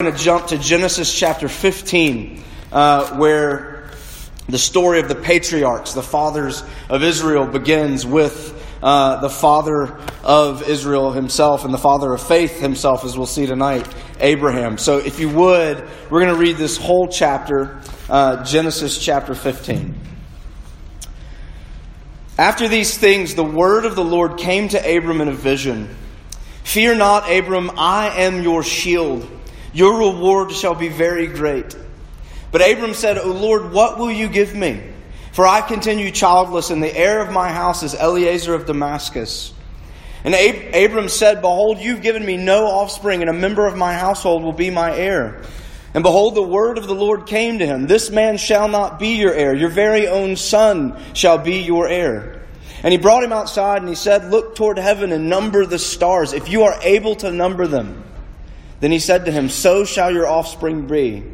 going to jump to Genesis chapter 15, uh, where the story of the patriarchs, the fathers of Israel, begins with uh, the father of Israel himself and the father of faith himself, as we'll see tonight, Abraham. So, if you would, we're going to read this whole chapter, uh, Genesis chapter 15. After these things, the word of the Lord came to Abram in a vision Fear not, Abram, I am your shield. Your reward shall be very great. But Abram said, O Lord, what will you give me? For I continue childless, and the heir of my house is Eliezer of Damascus. And Ab- Abram said, Behold, you've given me no offspring, and a member of my household will be my heir. And behold, the word of the Lord came to him This man shall not be your heir, your very own son shall be your heir. And he brought him outside, and he said, Look toward heaven and number the stars, if you are able to number them. Then he said to him, So shall your offspring be.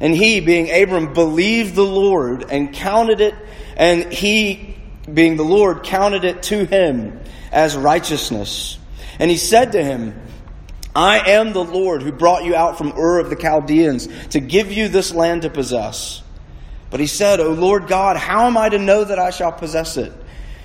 And he, being Abram, believed the Lord and counted it, and he, being the Lord, counted it to him as righteousness. And he said to him, I am the Lord who brought you out from Ur of the Chaldeans to give you this land to possess. But he said, O Lord God, how am I to know that I shall possess it?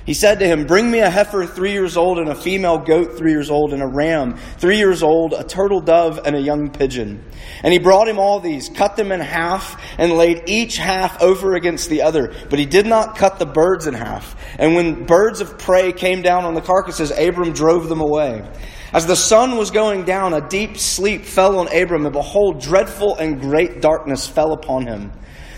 He said to him, Bring me a heifer three years old, and a female goat three years old, and a ram three years old, a turtle dove, and a young pigeon. And he brought him all these, cut them in half, and laid each half over against the other. But he did not cut the birds in half. And when birds of prey came down on the carcasses, Abram drove them away. As the sun was going down, a deep sleep fell on Abram, and behold, dreadful and great darkness fell upon him.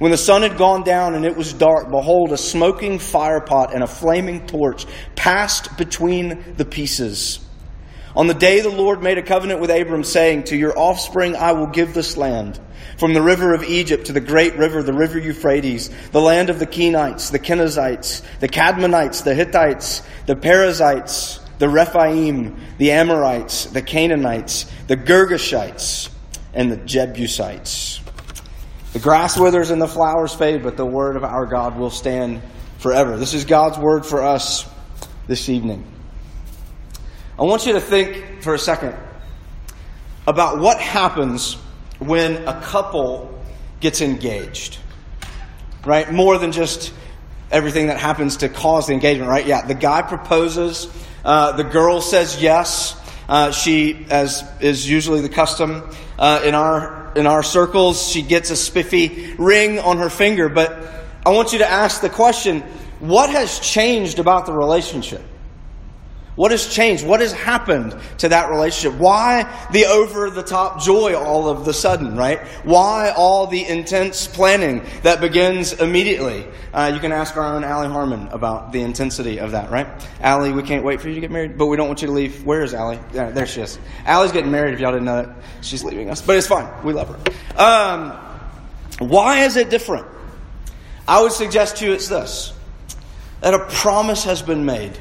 When the sun had gone down and it was dark, behold, a smoking firepot and a flaming torch passed between the pieces. On the day the Lord made a covenant with Abram, saying, To your offspring I will give this land, from the river of Egypt to the great river, the river Euphrates, the land of the Kenites, the Kenizzites, the Kadmonites, the Hittites, the Perizzites, the Rephaim, the Amorites, the Canaanites, the Girgashites, and the Jebusites. The grass withers and the flowers fade, but the word of our God will stand forever. This is God's word for us this evening. I want you to think for a second about what happens when a couple gets engaged. Right? More than just everything that happens to cause the engagement, right? Yeah, the guy proposes, uh, the girl says yes. Uh, she, as is usually the custom uh, in our in our circles. She gets a spiffy ring on her finger. But I want you to ask the question what has changed about the relationship? What has changed? What has happened to that relationship? Why the over the top joy all of the sudden, right? Why all the intense planning that begins immediately? Uh, you can ask our own Allie Harmon about the intensity of that, right? Allie, we can't wait for you to get married, but we don't want you to leave. Where is Allie? Yeah, there she is. Allie's getting married if y'all didn't know that. She's leaving us, but it's fine. We love her. Um, why is it different? I would suggest to you it's this that a promise has been made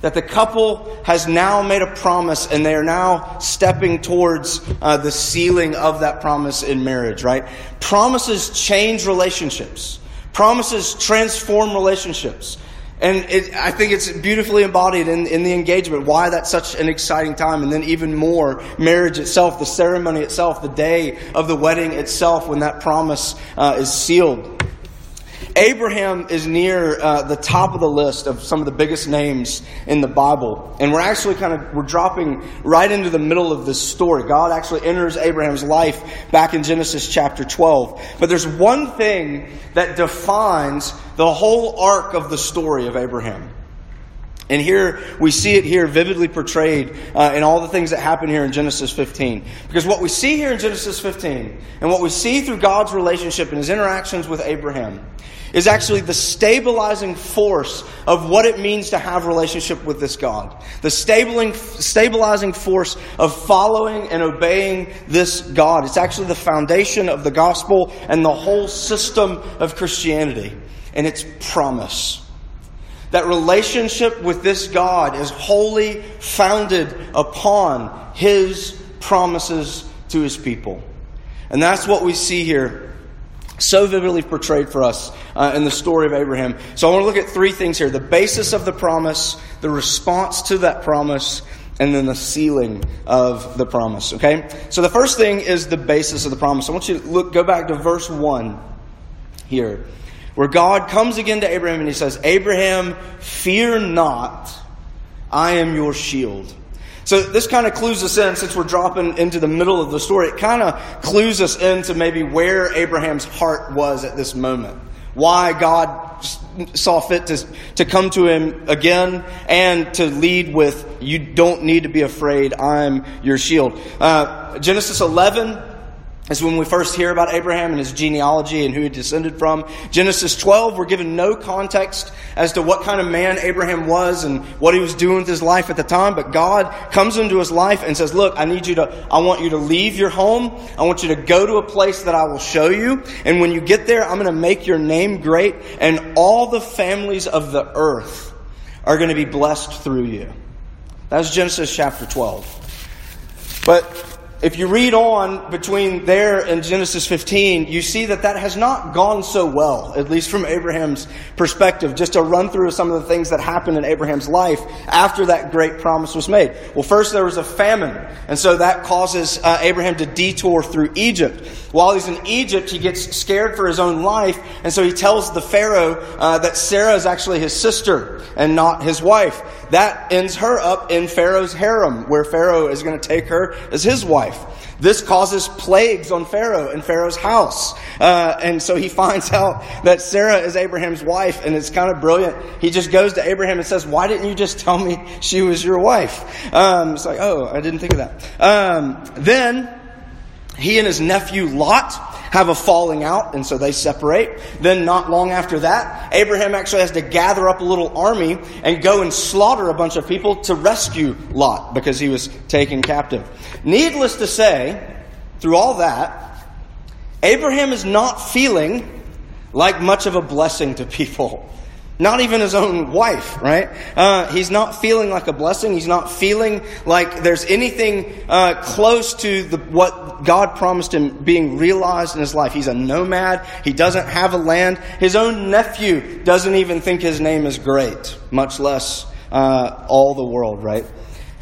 that the couple has now made a promise and they are now stepping towards uh, the sealing of that promise in marriage, right? Promises change relationships, promises transform relationships. And it, I think it's beautifully embodied in, in the engagement, why that's such an exciting time. And then, even more, marriage itself, the ceremony itself, the day of the wedding itself, when that promise uh, is sealed. Abraham is near uh, the top of the list of some of the biggest names in the Bible. And we're actually kind of, we're dropping right into the middle of this story. God actually enters Abraham's life back in Genesis chapter 12. But there's one thing that defines the whole arc of the story of Abraham. And here, we see it here vividly portrayed uh, in all the things that happen here in Genesis 15. Because what we see here in Genesis 15, and what we see through God's relationship and his interactions with Abraham, is actually the stabilizing force of what it means to have relationship with this God. The stabilizing force of following and obeying this God. It's actually the foundation of the gospel and the whole system of Christianity. And its promise. That relationship with this God is wholly founded upon His promises to His people. And that's what we see here so vividly portrayed for us uh, in the story of Abraham. So I want to look at three things here the basis of the promise, the response to that promise, and then the sealing of the promise. Okay? So the first thing is the basis of the promise. I want you to look, go back to verse 1 here where God comes again to Abraham and he says, Abraham, fear not, I am your shield. So this kind of clues us in, since we're dropping into the middle of the story, it kind of clues us into maybe where Abraham's heart was at this moment. Why God saw fit to, to come to him again and to lead with, you don't need to be afraid, I'm your shield. Uh, Genesis 11, is when we first hear about Abraham and his genealogy and who he descended from. Genesis 12, we're given no context as to what kind of man Abraham was and what he was doing with his life at the time, but God comes into his life and says, Look, I need you to, I want you to leave your home. I want you to go to a place that I will show you. And when you get there, I'm going to make your name great, and all the families of the earth are going to be blessed through you. That's Genesis chapter 12. But if you read on between there and Genesis 15, you see that that has not gone so well, at least from Abraham's perspective. Just to run through of some of the things that happened in Abraham's life after that great promise was made. Well, first there was a famine, and so that causes uh, Abraham to detour through Egypt. While he's in Egypt, he gets scared for his own life, and so he tells the Pharaoh uh, that Sarah is actually his sister and not his wife. That ends her up in Pharaoh's harem, where Pharaoh is going to take her as his wife. This causes plagues on Pharaoh and Pharaoh's house. Uh, and so he finds out that Sarah is Abraham's wife, and it's kind of brilliant. He just goes to Abraham and says, Why didn't you just tell me she was your wife? Um, it's like, Oh, I didn't think of that. Um, then he and his nephew Lot have a falling out, and so they separate. Then, not long after that, Abraham actually has to gather up a little army and go and slaughter a bunch of people to rescue Lot because he was taken captive. Needless to say, through all that, Abraham is not feeling like much of a blessing to people. Not even his own wife, right? Uh, he's not feeling like a blessing. He's not feeling like there's anything uh, close to the, what God promised him being realized in his life. He's a nomad. He doesn't have a land. His own nephew doesn't even think his name is great, much less uh, all the world, right?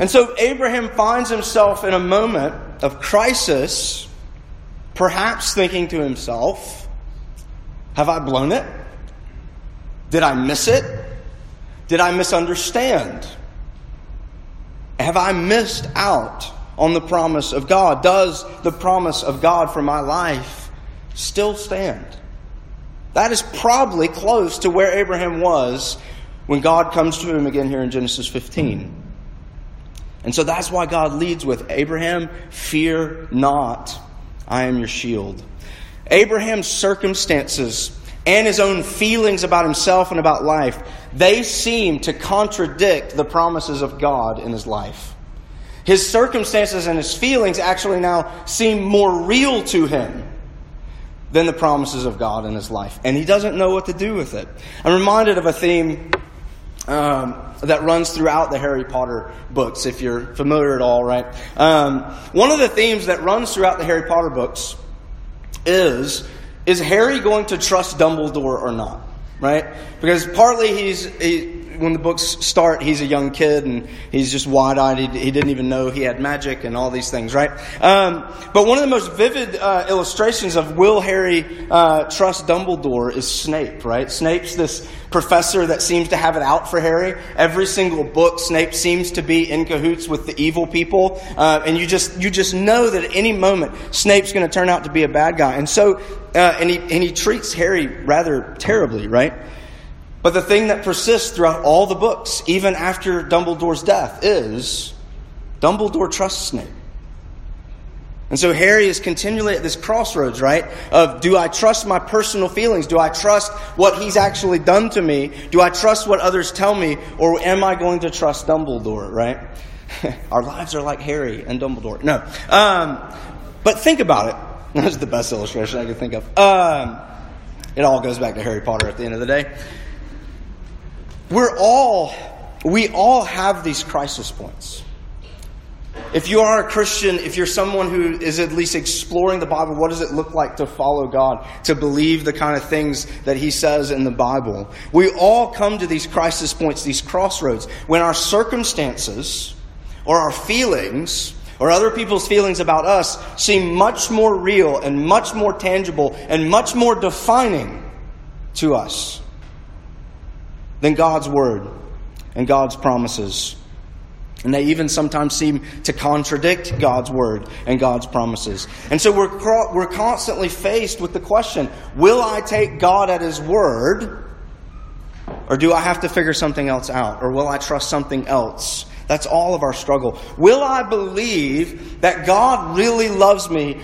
And so Abraham finds himself in a moment of crisis, perhaps thinking to himself, Have I blown it? Did I miss it? Did I misunderstand? Have I missed out on the promise of God? Does the promise of God for my life still stand? That is probably close to where Abraham was when God comes to him again here in Genesis 15. And so that's why God leads with Abraham, fear not, I am your shield. Abraham's circumstances and his own feelings about himself and about life, they seem to contradict the promises of God in his life. His circumstances and his feelings actually now seem more real to him than the promises of God in his life. And he doesn't know what to do with it. I'm reminded of a theme um, that runs throughout the Harry Potter books, if you're familiar at all, right? Um, one of the themes that runs throughout the Harry Potter books is is Harry going to trust Dumbledore or not? Right? Because partly he's, he, when the books start, he's a young kid and he's just wide eyed. He, he, didn't even know he had magic and all these things, right? Um, but one of the most vivid uh, illustrations of will Harry uh, trust Dumbledore is Snape, right? Snape's this professor that seems to have it out for Harry. Every single book, Snape seems to be in cahoots with the evil people, uh, and you just you just know that at any moment Snape's going to turn out to be a bad guy. And so, uh, and he and he treats Harry rather terribly, right? But the thing that persists throughout all the books, even after Dumbledore's death, is Dumbledore trusts Snape. And so Harry is continually at this crossroads, right? Of do I trust my personal feelings? Do I trust what he's actually done to me? Do I trust what others tell me? Or am I going to trust Dumbledore, right? Our lives are like Harry and Dumbledore. No. Um, but think about it. That's the best illustration I can think of. Um, it all goes back to Harry Potter at the end of the day. We're all, we all have these crisis points. If you are a Christian, if you're someone who is at least exploring the Bible, what does it look like to follow God, to believe the kind of things that He says in the Bible? We all come to these crisis points, these crossroads, when our circumstances or our feelings or other people's feelings about us seem much more real and much more tangible and much more defining to us than God's Word and God's promises. And they even sometimes seem to contradict God's word and God's promises. And so we're, we're constantly faced with the question will I take God at His word? Or do I have to figure something else out? Or will I trust something else? That's all of our struggle. Will I believe that God really loves me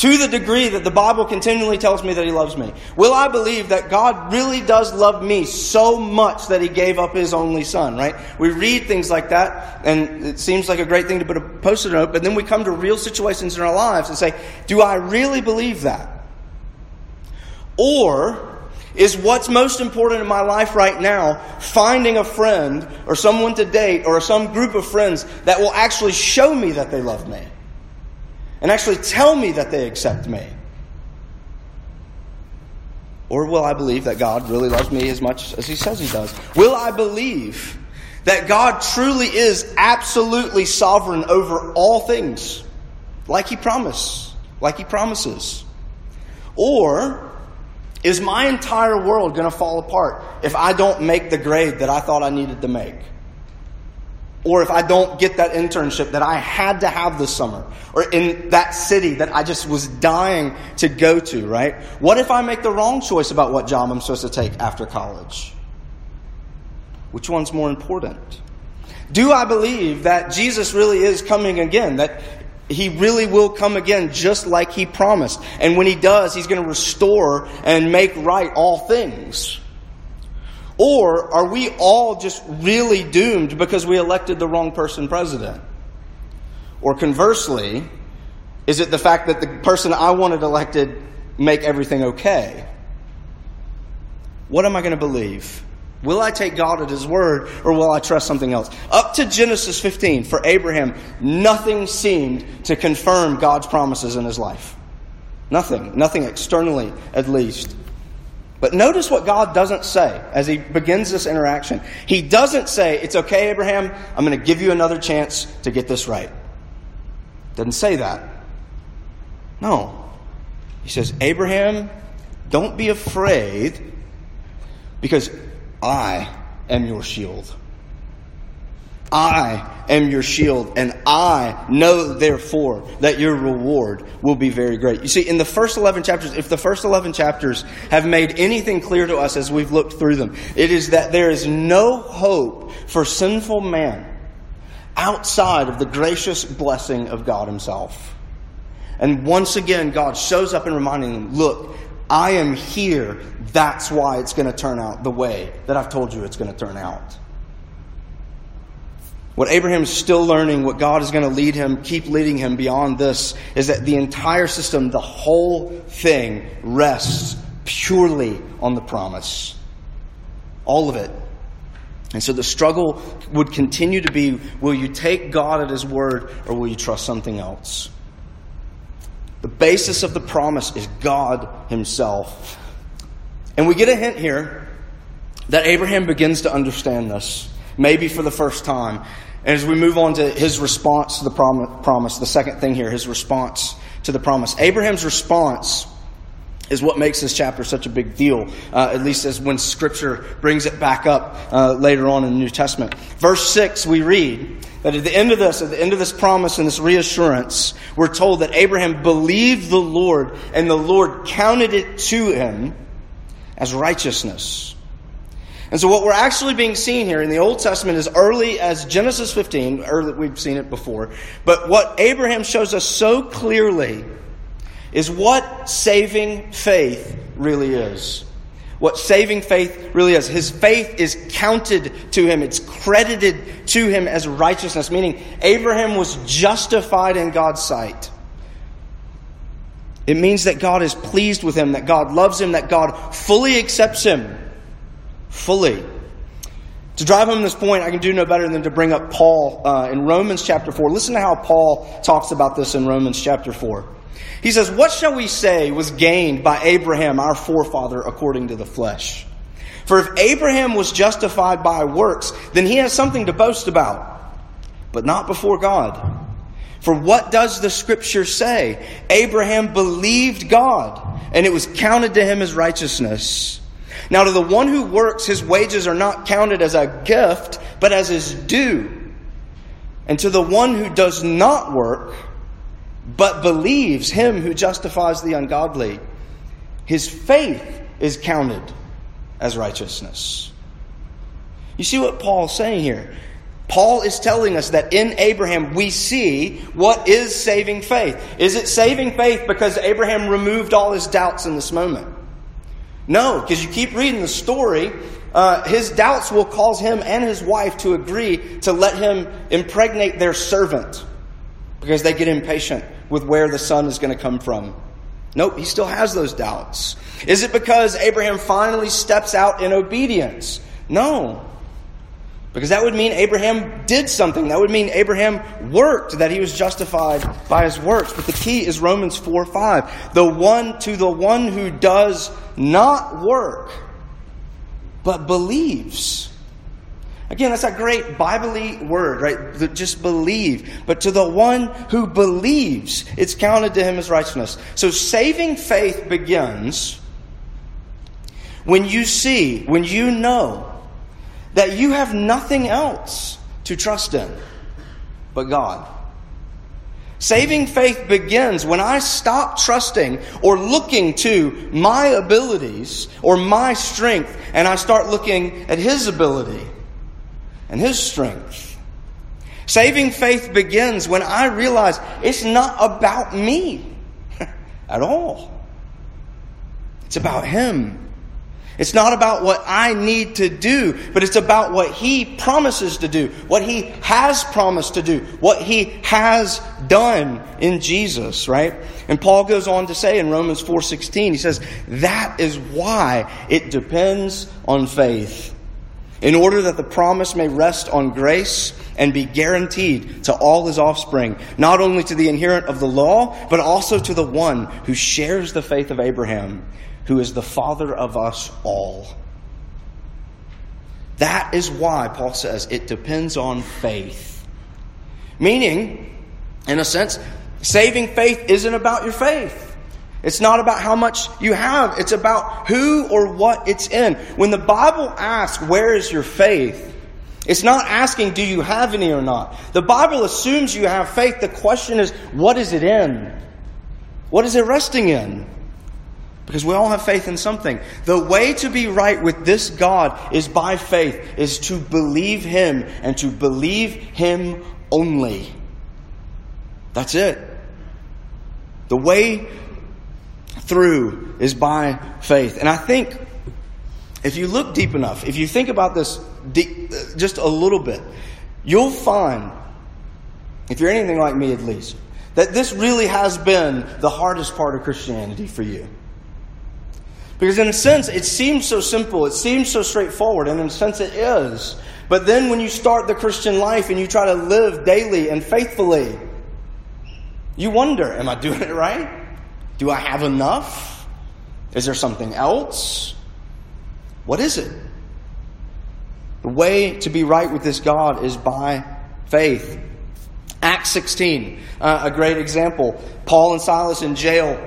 to the degree that the Bible continually tells me that He loves me? Will I believe that God really does love me so much that He gave up His only Son, right? We read things like that, and it seems like a great thing to put a post it note, but then we come to real situations in our lives and say, Do I really believe that? Or is what's most important in my life right now finding a friend or someone to date or some group of friends that will actually show me that they love me? And actually tell me that they accept me? Or will I believe that God really loves me as much as He says He does? Will I believe that God truly is absolutely sovereign over all things, like He promised, like He promises? Or is my entire world going to fall apart if I don't make the grade that I thought I needed to make? Or if I don't get that internship that I had to have this summer, or in that city that I just was dying to go to, right? What if I make the wrong choice about what job I'm supposed to take after college? Which one's more important? Do I believe that Jesus really is coming again? That he really will come again just like he promised. And when he does, he's going to restore and make right all things. Or are we all just really doomed because we elected the wrong person president? Or conversely, is it the fact that the person I wanted elected make everything okay? What am I going to believe? Will I take God at His word or will I trust something else? Up to Genesis 15, for Abraham, nothing seemed to confirm God's promises in his life. Nothing. Nothing externally, at least. But notice what God doesn't say as he begins this interaction. He doesn't say, It's okay, Abraham, I'm going to give you another chance to get this right. Doesn't say that. No. He says, Abraham, don't be afraid because I am your shield. I am your shield, and I know, therefore, that your reward will be very great. You see, in the first 11 chapters, if the first 11 chapters have made anything clear to us as we've looked through them, it is that there is no hope for sinful man outside of the gracious blessing of God Himself. And once again, God shows up and reminding them, look, I am here. That's why it's going to turn out the way that I've told you it's going to turn out. What Abraham is still learning, what God is going to lead him, keep leading him beyond this, is that the entire system, the whole thing, rests purely on the promise. All of it. And so the struggle would continue to be will you take God at His word or will you trust something else? The basis of the promise is God Himself. And we get a hint here that Abraham begins to understand this maybe for the first time. And as we move on to his response to the promise, the second thing here, his response to the promise. Abraham's response is what makes this chapter such a big deal, uh, at least as when Scripture brings it back up uh, later on in the New Testament. Verse 6, we read that at the end of this, at the end of this promise and this reassurance, we're told that Abraham believed the Lord, and the Lord counted it to him as righteousness. And so, what we're actually being seen here in the Old Testament is early as Genesis 15. Early, we've seen it before. But what Abraham shows us so clearly is what saving faith really is. What saving faith really is. His faith is counted to him, it's credited to him as righteousness, meaning Abraham was justified in God's sight. It means that God is pleased with him, that God loves him, that God fully accepts him fully. To drive home this point, I can do no better than to bring up Paul uh, in Romans chapter 4. Listen to how Paul talks about this in Romans chapter 4. He says, What shall we say was gained by Abraham, our forefather, according to the flesh? For if Abraham was justified by works, then he has something to boast about, but not before God. For what does the scripture say? Abraham believed God, and it was counted to him as righteousness. Now, to the one who works, his wages are not counted as a gift, but as his due. And to the one who does not work, but believes him who justifies the ungodly, his faith is counted as righteousness. You see what Paul's saying here? Paul is telling us that in Abraham we see what is saving faith. Is it saving faith because Abraham removed all his doubts in this moment? No, because you keep reading the story. Uh, his doubts will cause him and his wife to agree to let him impregnate their servant because they get impatient with where the son is going to come from. Nope, he still has those doubts. Is it because Abraham finally steps out in obedience? No. Because that would mean Abraham did something. That would mean Abraham worked, that he was justified by his works. But the key is Romans 4 5. The one to the one who does not work, but believes. Again, that's a great Bible word, right? Just believe. But to the one who believes, it's counted to him as righteousness. So saving faith begins when you see, when you know that you have nothing else to trust in but God. Saving faith begins when I stop trusting or looking to my abilities or my strength and I start looking at His ability and His strength. Saving faith begins when I realize it's not about me at all. It's about Him. It's not about what I need to do, but it's about what He promises to do, what He has promised to do, what He has done in Jesus, right? And Paul goes on to say in Romans 4:16, he says, "That is why it depends on faith, in order that the promise may rest on grace and be guaranteed to all his offspring, not only to the inherent of the law, but also to the one who shares the faith of Abraham." Who is the Father of us all. That is why Paul says it depends on faith. Meaning, in a sense, saving faith isn't about your faith. It's not about how much you have, it's about who or what it's in. When the Bible asks, Where is your faith? It's not asking, Do you have any or not? The Bible assumes you have faith. The question is, What is it in? What is it resting in? Because we all have faith in something. The way to be right with this God is by faith, is to believe Him and to believe Him only. That's it. The way through is by faith. And I think if you look deep enough, if you think about this deep, just a little bit, you'll find, if you're anything like me at least, that this really has been the hardest part of Christianity for you. Because in a sense, it seems so simple, it seems so straightforward, and in a sense it is. But then when you start the Christian life and you try to live daily and faithfully, you wonder, am I doing it right? Do I have enough? Is there something else? What is it? The way to be right with this God is by faith. Acts 16, uh, a great example. Paul and Silas in jail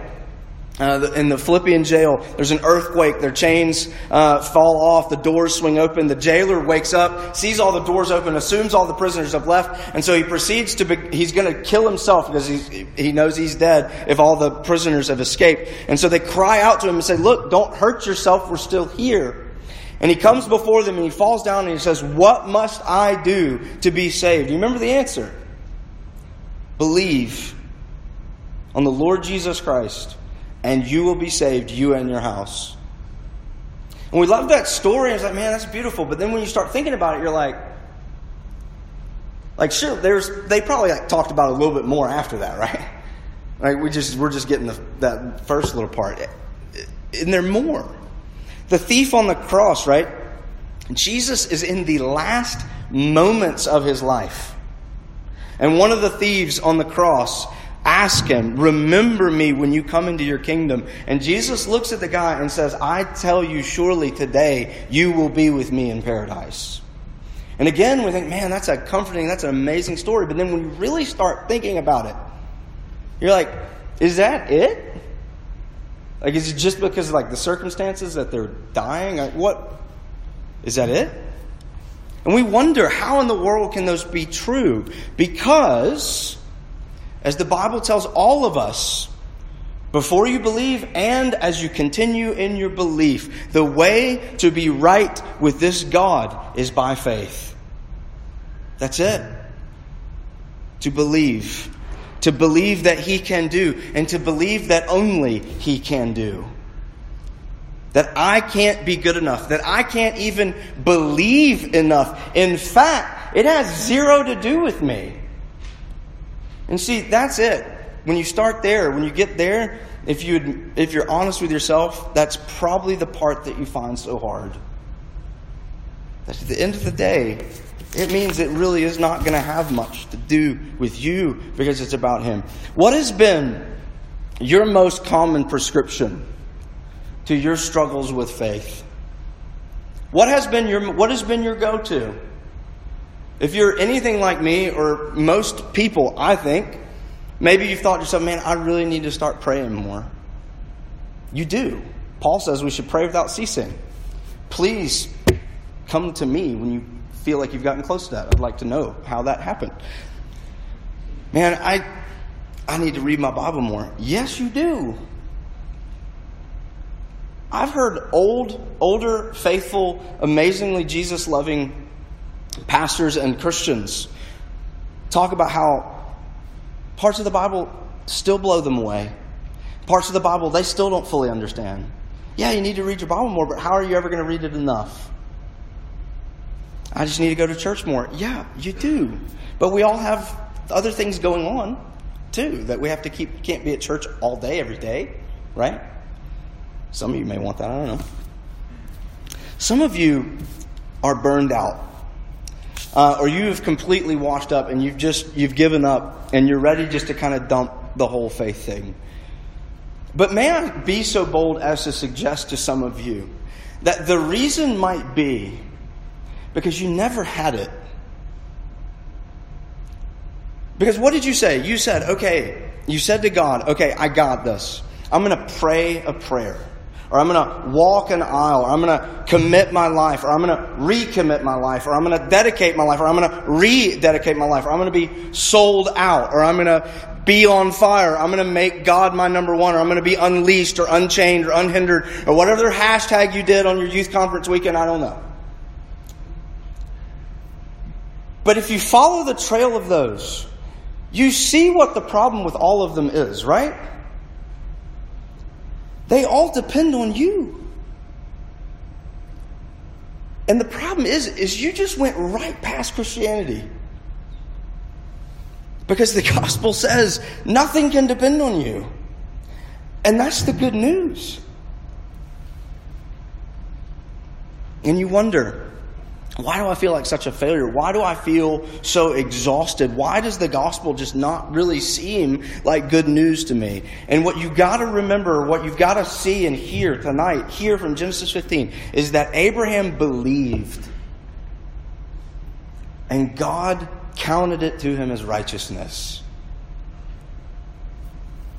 uh, in the Philippian jail, there's an earthquake. Their chains uh, fall off. The doors swing open. The jailer wakes up, sees all the doors open, assumes all the prisoners have left, and so he proceeds to. Be, he's going to kill himself because he knows he's dead if all the prisoners have escaped. And so they cry out to him and say, "Look, don't hurt yourself. We're still here." And he comes before them and he falls down and he says, What must I do to be saved? You remember the answer? Believe on the Lord Jesus Christ, and you will be saved, you and your house. And we love that story. It's like, man, that's beautiful. But then when you start thinking about it, you're like, like sure, there's they probably like talked about it a little bit more after that, right? Like we just we're just getting the, that first little part. And there more. The thief on the cross, right? Jesus is in the last moments of his life. And one of the thieves on the cross ask him, Remember me when you come into your kingdom. And Jesus looks at the guy and says, I tell you, surely today you will be with me in paradise. And again, we think, man, that's a comforting, that's an amazing story. But then when you really start thinking about it, you're like, is that it? Like, is it just because like the circumstances that they're dying? Like, what? Is that it? And we wonder how in the world can those be true? Because, as the Bible tells all of us, before you believe and as you continue in your belief, the way to be right with this God is by faith. That's it. To believe to believe that He can do, and to believe that only He can do. That I can't be good enough, that I can't even believe enough. In fact, it has zero to do with me. And see, that's it. When you start there, when you get there, if you if you're honest with yourself, that's probably the part that you find so hard. That at the end of the day, it means it really is not going to have much to do with you because it's about Him. What has been your most common prescription to your struggles with faith? What has been your, what has been your go to? If you're anything like me or most people, I think, maybe you've thought to yourself, man, I really need to start praying more. You do. Paul says we should pray without ceasing. Please come to me when you feel like you've gotten close to that. I'd like to know how that happened. Man, I I need to read my Bible more. Yes, you do. I've heard old, older, faithful, amazingly Jesus loving pastors and Christians talk about how parts of the Bible still blow them away. Parts of the Bible they still don't fully understand. Yeah, you need to read your Bible more, but how are you ever going to read it enough? I just need to go to church more. Yeah, you do. But we all have other things going on too that we have to keep can't be at church all day every day, right? Some of you may want that, I don't know. Some of you are burned out. Uh, or you have completely washed up and you've just you've given up and you're ready just to kind of dump the whole faith thing. But may I be so bold as to suggest to some of you that the reason might be because you never had it. Because what did you say? You said, okay, you said to God, okay, I got this. I'm going to pray a prayer. Or I'm going to walk an aisle. Or I'm going to commit my life. Or I'm going to recommit my life. Or I'm going to dedicate my life. Or I'm going to rededicate my life. Or I'm going to be sold out. Or I'm going to be on fire. I'm going to make God my number one. Or I'm going to be unleashed or unchained or unhindered. Or whatever hashtag you did on your youth conference weekend, I don't know. But if you follow the trail of those, you see what the problem with all of them is, right? They all depend on you. And the problem is, is you just went right past Christianity. Because the gospel says nothing can depend on you. And that's the good news. And you wonder, why do I feel like such a failure? Why do I feel so exhausted? Why does the gospel just not really seem like good news to me? And what you've got to remember, what you've got to see and hear tonight, here from Genesis 15, is that Abraham believed. And God counted it to him as righteousness.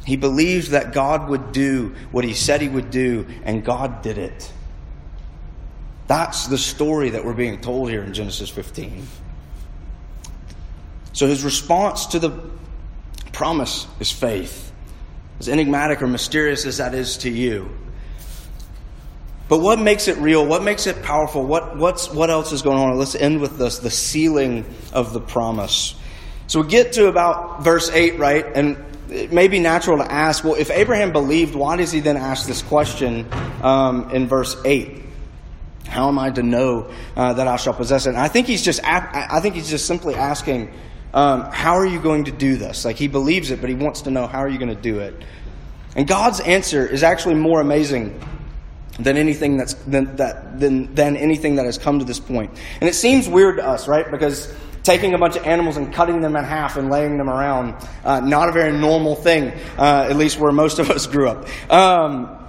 He believed that God would do what he said he would do, and God did it. That's the story that we're being told here in Genesis 15. So his response to the promise is faith. As enigmatic or mysterious as that is to you, But what makes it real? What makes it powerful? What, what's, what else is going on? Let's end with this the sealing of the promise. So we get to about verse 8, right? And it may be natural to ask, well, if Abraham believed, why does he then ask this question um, in verse 8? How am I to know uh, that I shall possess it? And I think he's just, I think he's just simply asking, um, how are you going to do this? Like he believes it, but he wants to know how are you going to do it. And God's answer is actually more amazing than anything that's than, that than, than anything that has come to this point. And it seems weird to us, right? Because taking a bunch of animals and cutting them in half and laying them around, uh, not a very normal thing, uh, at least where most of us grew up. Um,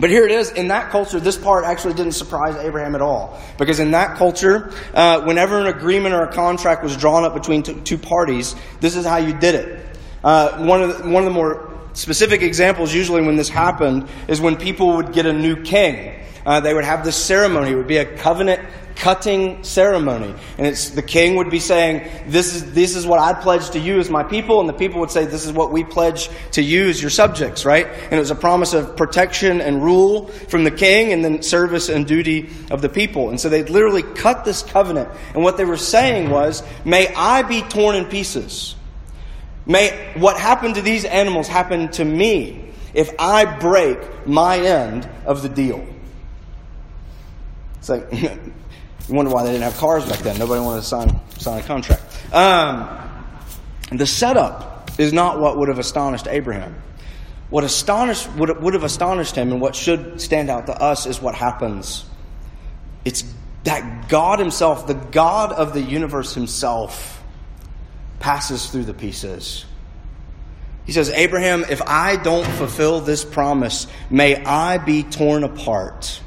but here it is. In that culture, this part actually didn't surprise Abraham at all. Because in that culture, uh, whenever an agreement or a contract was drawn up between t- two parties, this is how you did it. Uh, one, of the, one of the more specific examples, usually when this happened, is when people would get a new king. Uh, they would have this ceremony. It would be a covenant cutting ceremony. And it's the king would be saying, this is, this is what I pledge to you as my people. And the people would say, this is what we pledge to you as your subjects, right? And it was a promise of protection and rule from the king and then service and duty of the people. And so they literally cut this covenant. And what they were saying was, may I be torn in pieces. May what happened to these animals happen to me if I break my end of the deal. It's like, You wonder why they didn't have cars back then. Nobody wanted to sign, sign a contract. Um, the setup is not what would have astonished Abraham. What astonished, would, would have astonished him and what should stand out to us is what happens. It's that God Himself, the God of the universe Himself, passes through the pieces. He says, Abraham, if I don't fulfill this promise, may I be torn apart.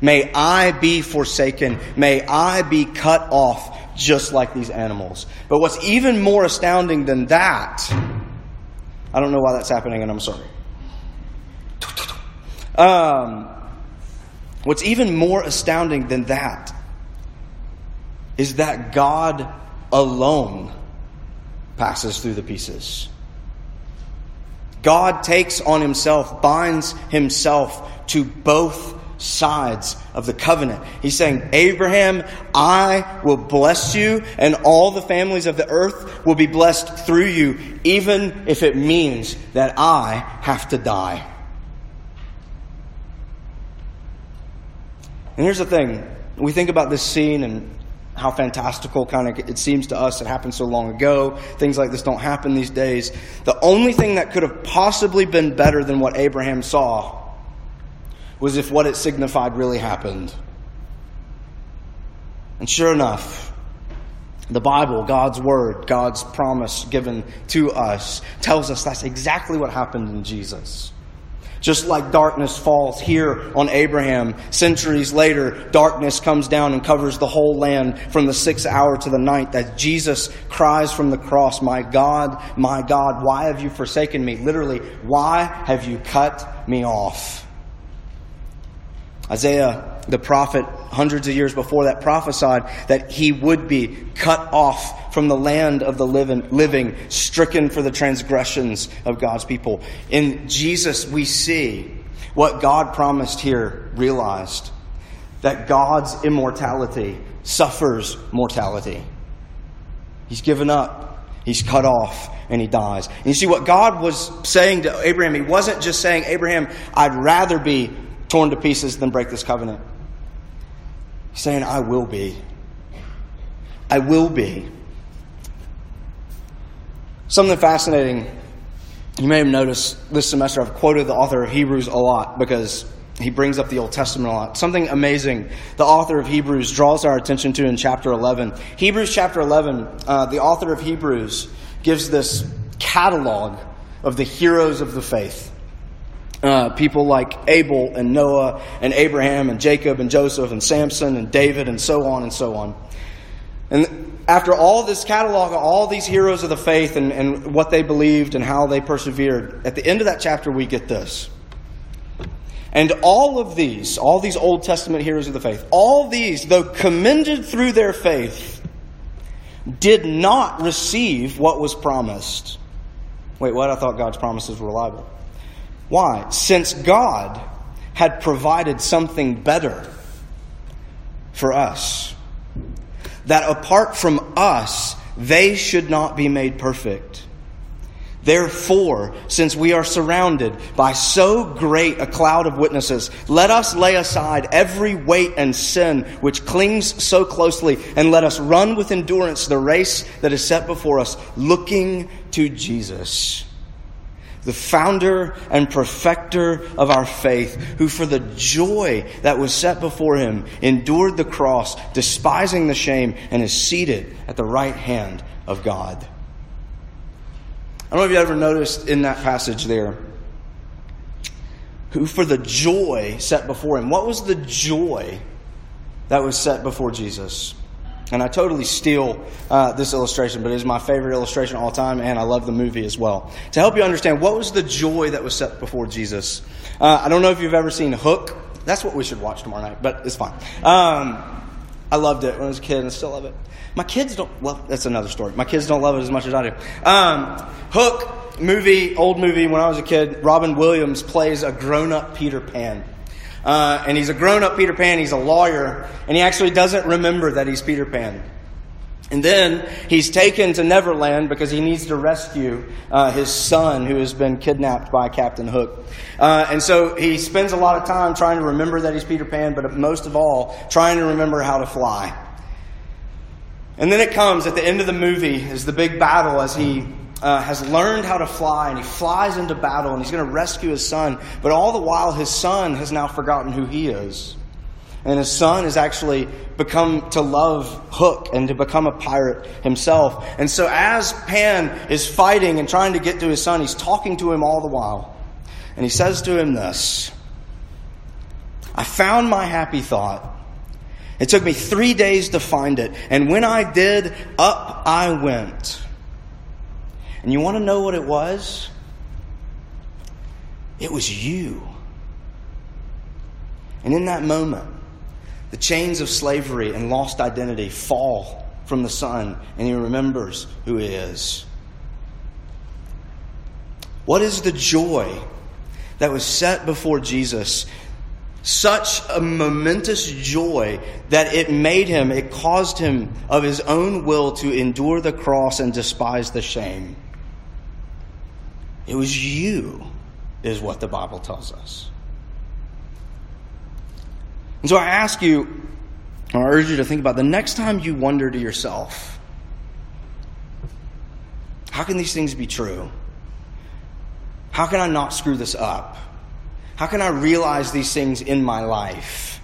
May I be forsaken. May I be cut off just like these animals. But what's even more astounding than that, I don't know why that's happening, and I'm sorry. Um, what's even more astounding than that is that God alone passes through the pieces. God takes on himself, binds himself to both sides of the covenant. He's saying, Abraham, I will bless you, and all the families of the earth will be blessed through you, even if it means that I have to die. And here's the thing we think about this scene and how fantastical kind of it seems to us it happened so long ago things like this don't happen these days the only thing that could have possibly been better than what abraham saw was if what it signified really happened. And sure enough, the Bible, God's Word, God's promise given to us, tells us that's exactly what happened in Jesus. Just like darkness falls here on Abraham, centuries later, darkness comes down and covers the whole land from the sixth hour to the ninth, that Jesus cries from the cross, My God, my God, why have you forsaken me? Literally, why have you cut me off? Isaiah, the prophet, hundreds of years before that, prophesied that he would be cut off from the land of the living, stricken for the transgressions of God's people. In Jesus, we see what God promised here realized that God's immortality suffers mortality. He's given up, he's cut off, and he dies. And you see what God was saying to Abraham, he wasn't just saying, Abraham, I'd rather be torn to pieces than break this covenant. He's saying, I will be. I will be. Something fascinating you may have noticed this semester I've quoted the author of Hebrews a lot because he brings up the Old Testament a lot. Something amazing the author of Hebrews draws our attention to in chapter 11. Hebrews chapter 11, uh, the author of Hebrews gives this catalog of the heroes of the faith. Uh, people like Abel and Noah and Abraham and Jacob and Joseph and Samson and David and so on and so on. And after all this catalog of all these heroes of the faith and, and what they believed and how they persevered, at the end of that chapter, we get this. And all of these, all these Old Testament heroes of the faith, all these, though commended through their faith, did not receive what was promised. Wait, what? I thought God's promises were reliable. Why? Since God had provided something better for us. That apart from us, they should not be made perfect. Therefore, since we are surrounded by so great a cloud of witnesses, let us lay aside every weight and sin which clings so closely, and let us run with endurance the race that is set before us, looking to Jesus, the founder and perfecter of our faith, who for the joy that was set before him endured the cross, despising the shame, and is seated at the right hand of God. I don't know if you ever noticed in that passage there who for the joy set before him. What was the joy that was set before Jesus? And I totally steal uh, this illustration, but it is my favorite illustration all time, and I love the movie as well. To help you understand, what was the joy that was set before Jesus? Uh, I don't know if you've ever seen Hook. That's what we should watch tomorrow night, but it's fine. Um, I loved it when I was a kid, and I still love it. My kids don't. Well, that's another story. My kids don't love it as much as I do. Um, Hook movie, old movie. When I was a kid, Robin Williams plays a grown-up Peter Pan. Uh, and he's a grown up Peter Pan, he's a lawyer, and he actually doesn't remember that he's Peter Pan. And then he's taken to Neverland because he needs to rescue uh, his son who has been kidnapped by Captain Hook. Uh, and so he spends a lot of time trying to remember that he's Peter Pan, but most of all, trying to remember how to fly. And then it comes at the end of the movie is the big battle as he uh, has learned how to fly and he flies into battle and he's going to rescue his son. But all the while, his son has now forgotten who he is. And his son has actually become to love Hook and to become a pirate himself. And so, as Pan is fighting and trying to get to his son, he's talking to him all the while. And he says to him this I found my happy thought it took me three days to find it. And when I did, up I went. And you want to know what it was? It was you. And in that moment, the chains of slavery and lost identity fall from the Son, and he remembers who he is. What is the joy that was set before Jesus such a momentous joy that it made him, it caused him of his own will to endure the cross and despise the shame. It was you, is what the Bible tells us. And so I ask you, I urge you to think about the next time you wonder to yourself, how can these things be true? How can I not screw this up? How can I realize these things in my life?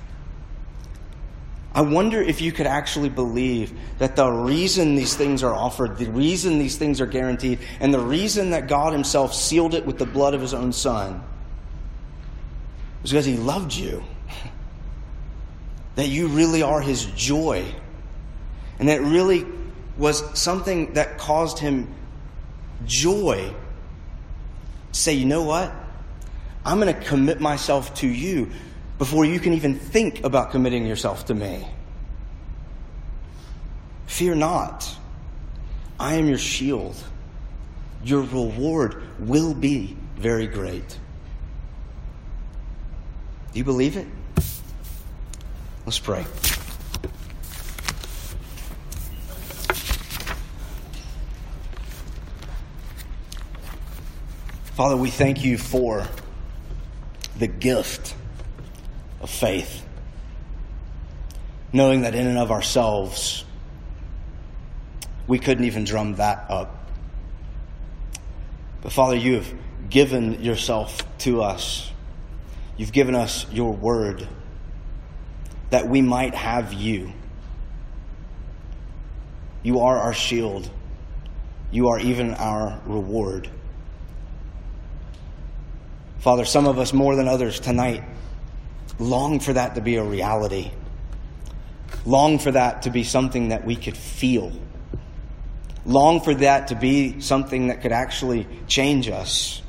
I wonder if you could actually believe that the reason these things are offered, the reason these things are guaranteed, and the reason that God Himself sealed it with the blood of His own Son was because He loved you. That you really are His joy. And that really was something that caused Him joy. Say, you know what? I'm going to commit myself to you before you can even think about committing yourself to me. Fear not. I am your shield. Your reward will be very great. Do you believe it? Let's pray. Father, we thank you for the gift of faith. Knowing that in and of ourselves, we couldn't even drum that up. But Father, you have given yourself to us. You've given us your word that we might have you. You are our shield. You are even our reward. Father, some of us more than others tonight long for that to be a reality, long for that to be something that we could feel, long for that to be something that could actually change us.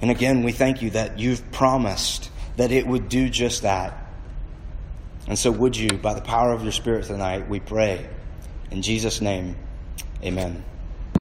And again, we thank you that you've promised that it would do just that. And so, would you, by the power of your Spirit tonight, we pray. In Jesus' name, amen.